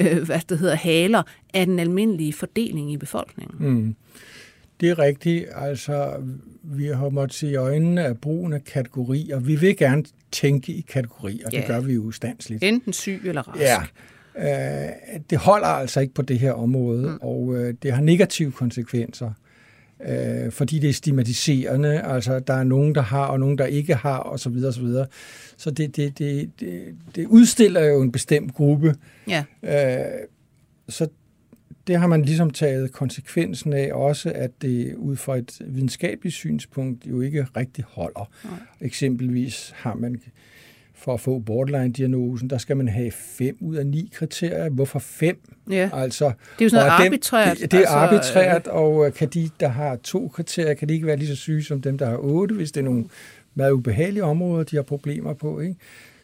øh, hvad det hedder, haler af den almindelige fordeling i befolkningen. Mm. Det er rigtigt. Altså, vi har måttet se i øjnene af brugen af kategorier. Vi vil gerne tænke i kategorier, ja. det gør vi jo standsligt. Enten syg eller rask. Ja. Øh, det holder altså ikke på det her område, mm. og øh, det har negative konsekvenser, øh, fordi det er stigmatiserende. Altså, der er nogen, der har, og nogen, der ikke har, og så videre, og så videre. Så det, det, det, det, det udstiller jo en bestemt gruppe. Ja. Øh, så det har man ligesom taget konsekvensen af også, at det ud fra et videnskabeligt synspunkt jo ikke rigtig holder. Nej. Eksempelvis har man for at få borderline-diagnosen, der skal man have fem ud af ni kriterier. Hvorfor fem? Ja. Altså, det er jo sådan noget arbitrært. Dem, det er altså, arbitrært, og kan de, der har to kriterier, kan de ikke være lige så syge som dem, der har otte, hvis det er nogle meget ubehagelige områder, de har problemer på. Ikke?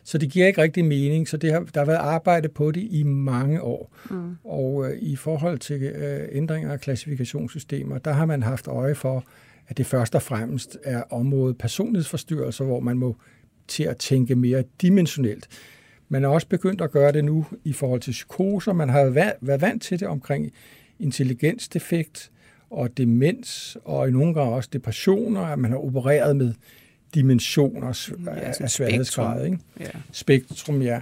Så det giver ikke rigtig mening, så det har, der har været arbejde på det i mange år. Mm. Og øh, i forhold til øh, ændringer af klassifikationssystemer, der har man haft øje for, at det først og fremmest er området personlighedsforstyrrelser, hvor man må til at tænke mere dimensionelt. Man er også begyndt at gøre det nu i forhold til psykoser. Man har været vant til det omkring intelligensdefekt og demens, og i nogle gange også depressioner, at man har opereret med dimensioner af sværhedsgrad. Ikke? Ja. Spektrum, ja.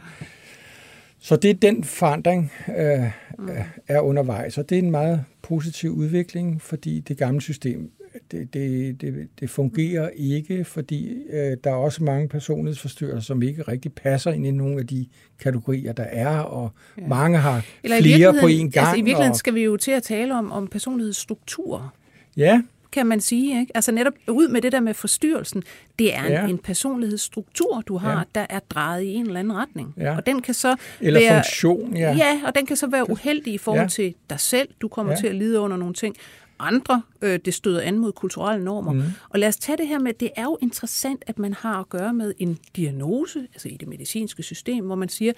Så det er den forandring, øh, mm. er undervejs, og det er en meget positiv udvikling, fordi det gamle system, det, det, det, det fungerer ikke, fordi øh, der er også mange personlighedsforstyrrelser, som ikke rigtig passer ind i nogle af de kategorier, der er, og ja. mange har Eller flere på en gang. Altså i virkeligheden og, skal vi jo til at tale om, om personlighedsstruktur. Ja, kan man sige. Ikke? Altså netop ud med det der med forstyrrelsen. Det er en, ja. en personlighedsstruktur, du har, ja. der er drejet i en eller anden retning. Ja. Og den kan så eller være, funktion, ja. Ja, og den kan så være uheldig i forhold ja. til dig selv. Du kommer ja. til at lide under nogle ting. Andre, øh, det støder an mod kulturelle normer. Mm. Og lad os tage det her med, det er jo interessant, at man har at gøre med en diagnose, altså i det medicinske system, hvor man siger,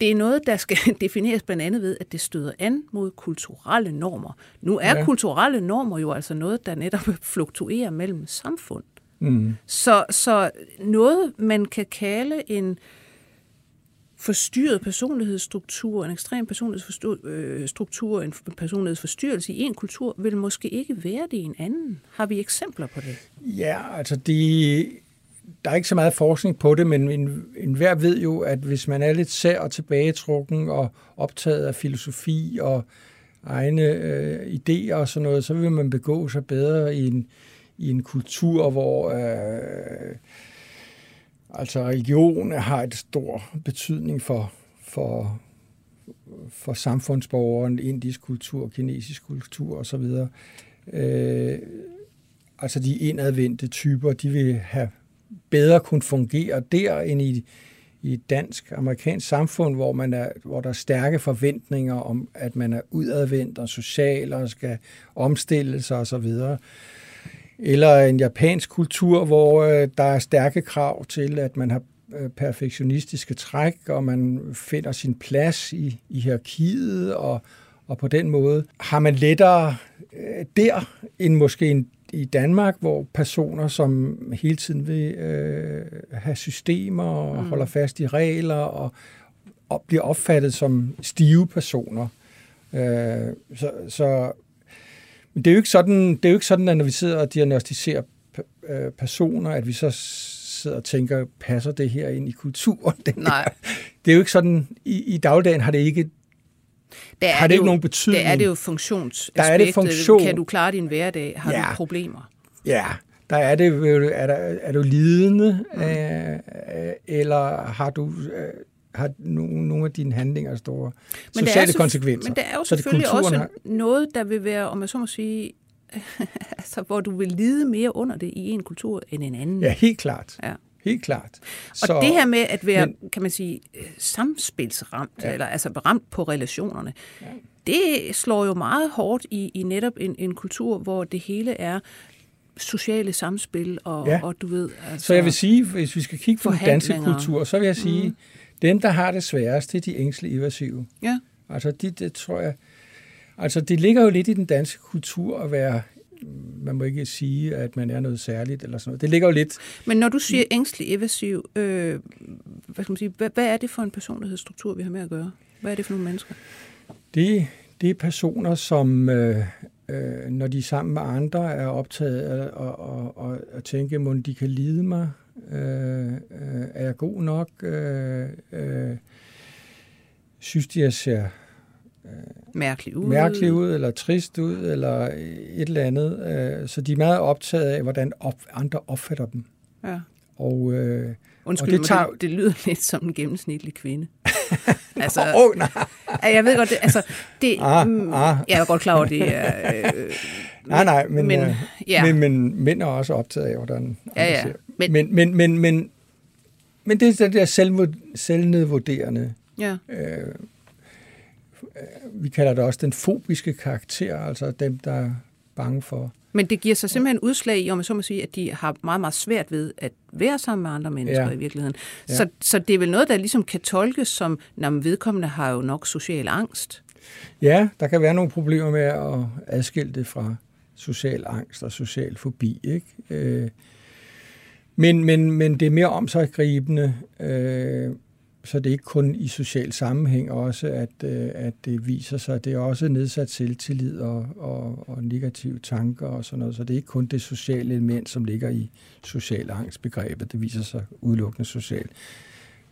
det er noget, der skal defineres blandt andet ved, at det støder an mod kulturelle normer. Nu er ja. kulturelle normer jo altså noget, der netop fluktuerer mellem samfund. Mm. Så, så noget, man kan kalde en forstyrret personlighedsstruktur, en ekstrem personlighedsstruktur, øh, en personlighedsforstyrrelse i en kultur, vil måske ikke være det i en anden. Har vi eksempler på det? Ja, altså de, der er ikke så meget forskning på det, men en, en hver ved jo, at hvis man er lidt sær og tilbagetrukken og optaget af filosofi og egne øh, idéer og sådan noget, så vil man begå sig bedre i en, i en kultur, hvor øh, altså religion har et stor betydning for, for, for samfundsborgeren, indisk kultur, kinesisk kultur osv. Øh, altså de indadvendte typer, de vil have bedre kunne fungere der end i, i et dansk-amerikansk samfund, hvor, man er, hvor der er stærke forventninger om, at man er udadvendt og social og skal omstille sig osv. Eller en japansk kultur, hvor øh, der er stærke krav til, at man har øh, perfektionistiske træk, og man finder sin plads i, i hierarkiet, og, og på den måde har man lettere øh, der, end måske en i Danmark, hvor personer, som hele tiden vil øh, have systemer og mm. holder fast i regler og, og bliver opfattet som stive personer. Øh, så, så men det er jo ikke sådan, det er jo ikke sådan, at når vi sidder og diagnostiserer øh, personer, at vi så sidder og tænker, passer det her ind i kulturen? Det, Nej. Det er jo ikke sådan, i, i dagligdagen har det ikke der har det, det ikke jo, nogen betydning. Der er det jo funktionsaspektet. Der er det funktion. Kan du klare din hverdag? Har ja. du problemer? Ja, der er det, er, der, er du lidende, mm. øh, eller har du øh, har nogle, nogle af dine handlinger store men sociale så, konsekvenser. Men der er jo selvfølgelig også har... noget, der vil være, om jeg så må sige, altså, hvor du vil lide mere under det i en kultur end en anden. Ja, helt klart. Ja. Helt klart. Så, og det her med at være, men, kan man sige, samspilsramt, ja. eller altså ramt på relationerne, ja. det slår jo meget hårdt i, i netop en, en kultur, hvor det hele er sociale samspil, og, ja. og du ved... Altså, så jeg vil sige, hvis vi skal kigge på den danske kultur, så vil jeg sige, mm. Dem, der har det sværest, det er de ængstlige evasive. Ja. Altså, de, det tror jeg... Altså, det ligger jo lidt i den danske kultur at være man må ikke sige, at man er noget særligt eller sådan noget. Det ligger jo lidt... Men når du siger ængstelig evasiv, øh, hvad, skal man sige, hvad, hvad er det for en personlighedsstruktur, vi har med at gøre? Hvad er det for nogle mennesker? Det, det er personer, som, øh, øh, når de er sammen med andre, er optaget af at, at, at, at tænke, må de kan lide mig? Øh, øh, er jeg god nok? Øh, øh, synes de, jeg ser mærkelig ud. mærkelig ud, eller trist ud, eller et eller andet. Øh, så de er meget optaget af, hvordan andre opfatter dem. Ja. Og, øh, Undskyld, og det, tager... det, det lyder lidt som en gennemsnitlig kvinde. altså, oh, nej. Jeg ved godt, det, altså, det, ah, mm, ah. jeg er godt klar over, det er... Øh, nej, nej, men, men, øh, ja. men, men mænd er også optaget af, hvordan ja, ja. ser. Men, men, men, men, men, men det er det der selv, selvnedvurderende. Ja. Øh, Øh, vi kalder det også den fobiske karakter, altså dem, der er bange for. Men det giver sig simpelthen udslag i, om man så må sige, at de har meget, meget svært ved at være sammen med andre mennesker ja. i virkeligheden. Ja. Så, så det er vel noget, der ligesom kan tolkes som, når vedkommende har jo nok social angst. Ja, der kan være nogle problemer med at adskille det fra social angst og social fobi. Ikke? Øh, men, men, men det er mere omsaggribende. Øh, så det er ikke kun i social sammenhæng også, at, øh, at det viser sig. Det er også nedsat selvtillid og, og, og negative tanker og sådan noget. Så det er ikke kun det sociale element, som ligger i social angstbegrebet. Det viser sig udelukkende socialt.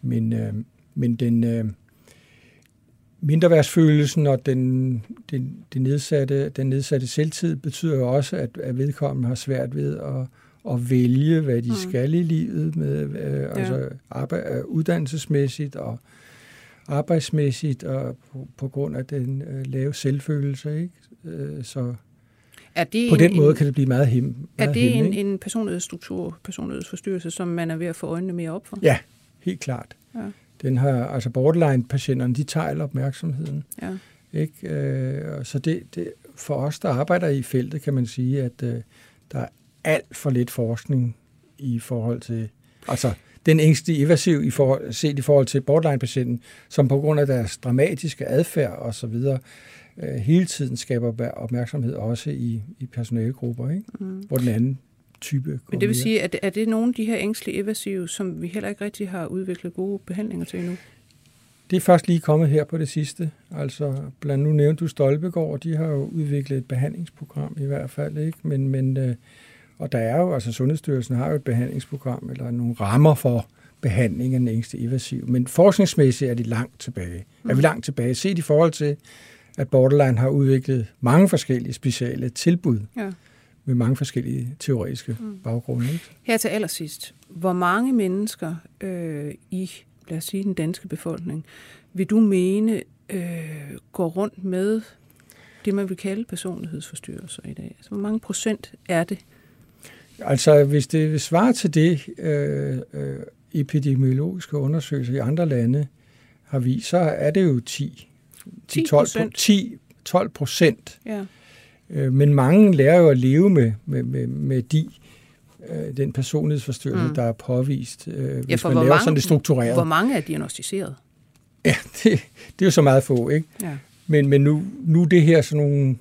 Men, øh, men den øh, mindreværdsfølelsen og den, den, den, nedsatte, den nedsatte selvtid betyder jo også, at, at vedkommende har svært ved at at vælge, hvad de mm. skal i livet, med øh, ja. altså arbejde, øh, uddannelsesmæssigt og arbejdsmæssigt, og på, på grund af den øh, lave selvfølelse. Ikke? Øh, så er det på en, den måde en, kan det blive meget. Meget er det hem, en, en personlighedsstruktur, personlighedsforstyrrelse, som man er ved at få øjnene mere op for? Ja, helt klart. Ja. Den har, altså borderline-patienterne, de tager opmærksomheden. Ja. Ikke? Øh, så det, det, for os, der arbejder i feltet, kan man sige, at øh, der er alt for lidt forskning i forhold til, altså den ængste evasiv i forhold, set i forhold til borderline-patienten, som på grund af deres dramatiske adfærd og så videre, øh, hele tiden skaber opmærksomhed også i, i personalegrupper, ikke? Mm. hvor den anden type Men det vil sige, at er det nogle af de her ængstlige evasive, som vi heller ikke rigtig har udviklet gode behandlinger til endnu? Det er først lige kommet her på det sidste. Altså, blandt nu nævnte du Stolpegård, de har jo udviklet et behandlingsprogram i hvert fald, ikke? Men, men øh, og der er jo, altså Sundhedsstyrelsen har jo et behandlingsprogram, eller nogle rammer for behandling af den ængste evasiv. Men forskningsmæssigt er de langt tilbage. Mm. Er vi langt tilbage? Set i forhold til, at Borderline har udviklet mange forskellige speciale tilbud. Ja med mange forskellige teoretiske mm. baggrunde. Ikke? Her til allersidst, hvor mange mennesker øh, i, lad os sige, den danske befolkning, vil du mene øh, går rundt med det, man vil kalde personlighedsforstyrrelser i dag? Altså, hvor mange procent er det? Altså, hvis det svarer til det, øh, øh, epidemiologiske undersøgelser i andre lande har vist, så er det jo 10. 10 10, 12 procent. Ja. Øh, men mange lærer jo at leve med, med, med, med de, øh, den personlighedsforstyrrelse, mm. der er påvist, øh, hvis ja, man laver mange, sådan det struktureret. Hvor mange er diagnostiseret? Ja, det, det er jo så meget få, ikke? Ja. Men, men nu, nu er det her sådan nogle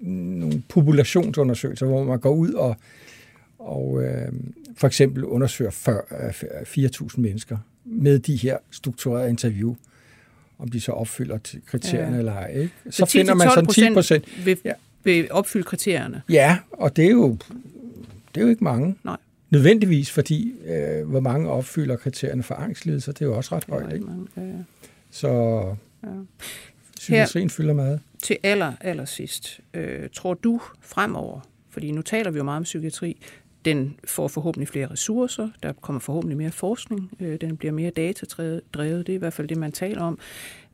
nogle populationsundersøgelser, hvor man går ud og, og øh, for eksempel undersøger 4.000 mennesker med de her strukturerede interview, om de så opfylder kriterierne ja. eller ej. Ikke? Så, så finder man sådan 10 procent vil, ja. vil opfylde kriterierne. Ja, og det er jo, det er jo ikke mange. Nej. Nødvendigvis, fordi øh, hvor mange opfylder kriterierne for angstlidelse, det er jo også ret højt. Ikke? Mange, ja, ja. Så ja. psykiatrien fylder meget. Til aller, aller sidst, øh, tror du fremover, fordi nu taler vi jo meget om psykiatri, den får forhåbentlig flere ressourcer, der kommer forhåbentlig mere forskning, øh, den bliver mere datadrevet, det er i hvert fald det, man taler om.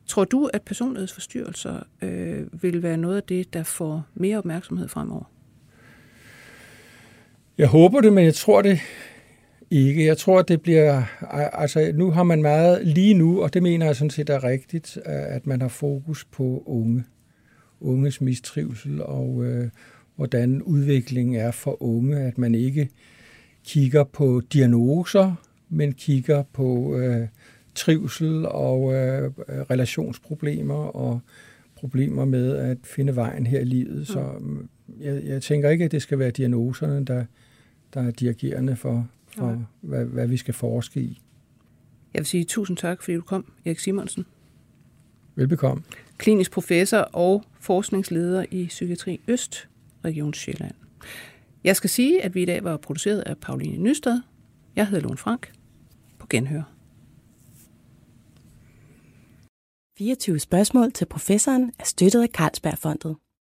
Tror du, at personlighedsforstyrrelser øh, vil være noget af det, der får mere opmærksomhed fremover? Jeg håber det, men jeg tror det ikke. Jeg tror, det bliver... Altså, nu har man meget lige nu, og det mener jeg sådan set er rigtigt, at man har fokus på unge. Unges mistrivsel og øh, hvordan udviklingen er for unge. At man ikke kigger på diagnoser, men kigger på øh, trivsel og øh, relationsproblemer og problemer med at finde vejen her i livet. Så mm, jeg, jeg tænker ikke, at det skal være diagnoserne, der, der er dirigerende for, for hvad, hvad vi skal forske i. Jeg vil sige tusind tak, fordi du kom, Erik Simonsen. Velbekomme. Klinisk professor og forskningsleder i Psykiatri Øst, Region Sjælland. Jeg skal sige, at vi i dag var produceret af Pauline Nystad. Jeg hedder Lone Frank. På genhør. 24 spørgsmål til professoren er støttet af Carlsbergfondet.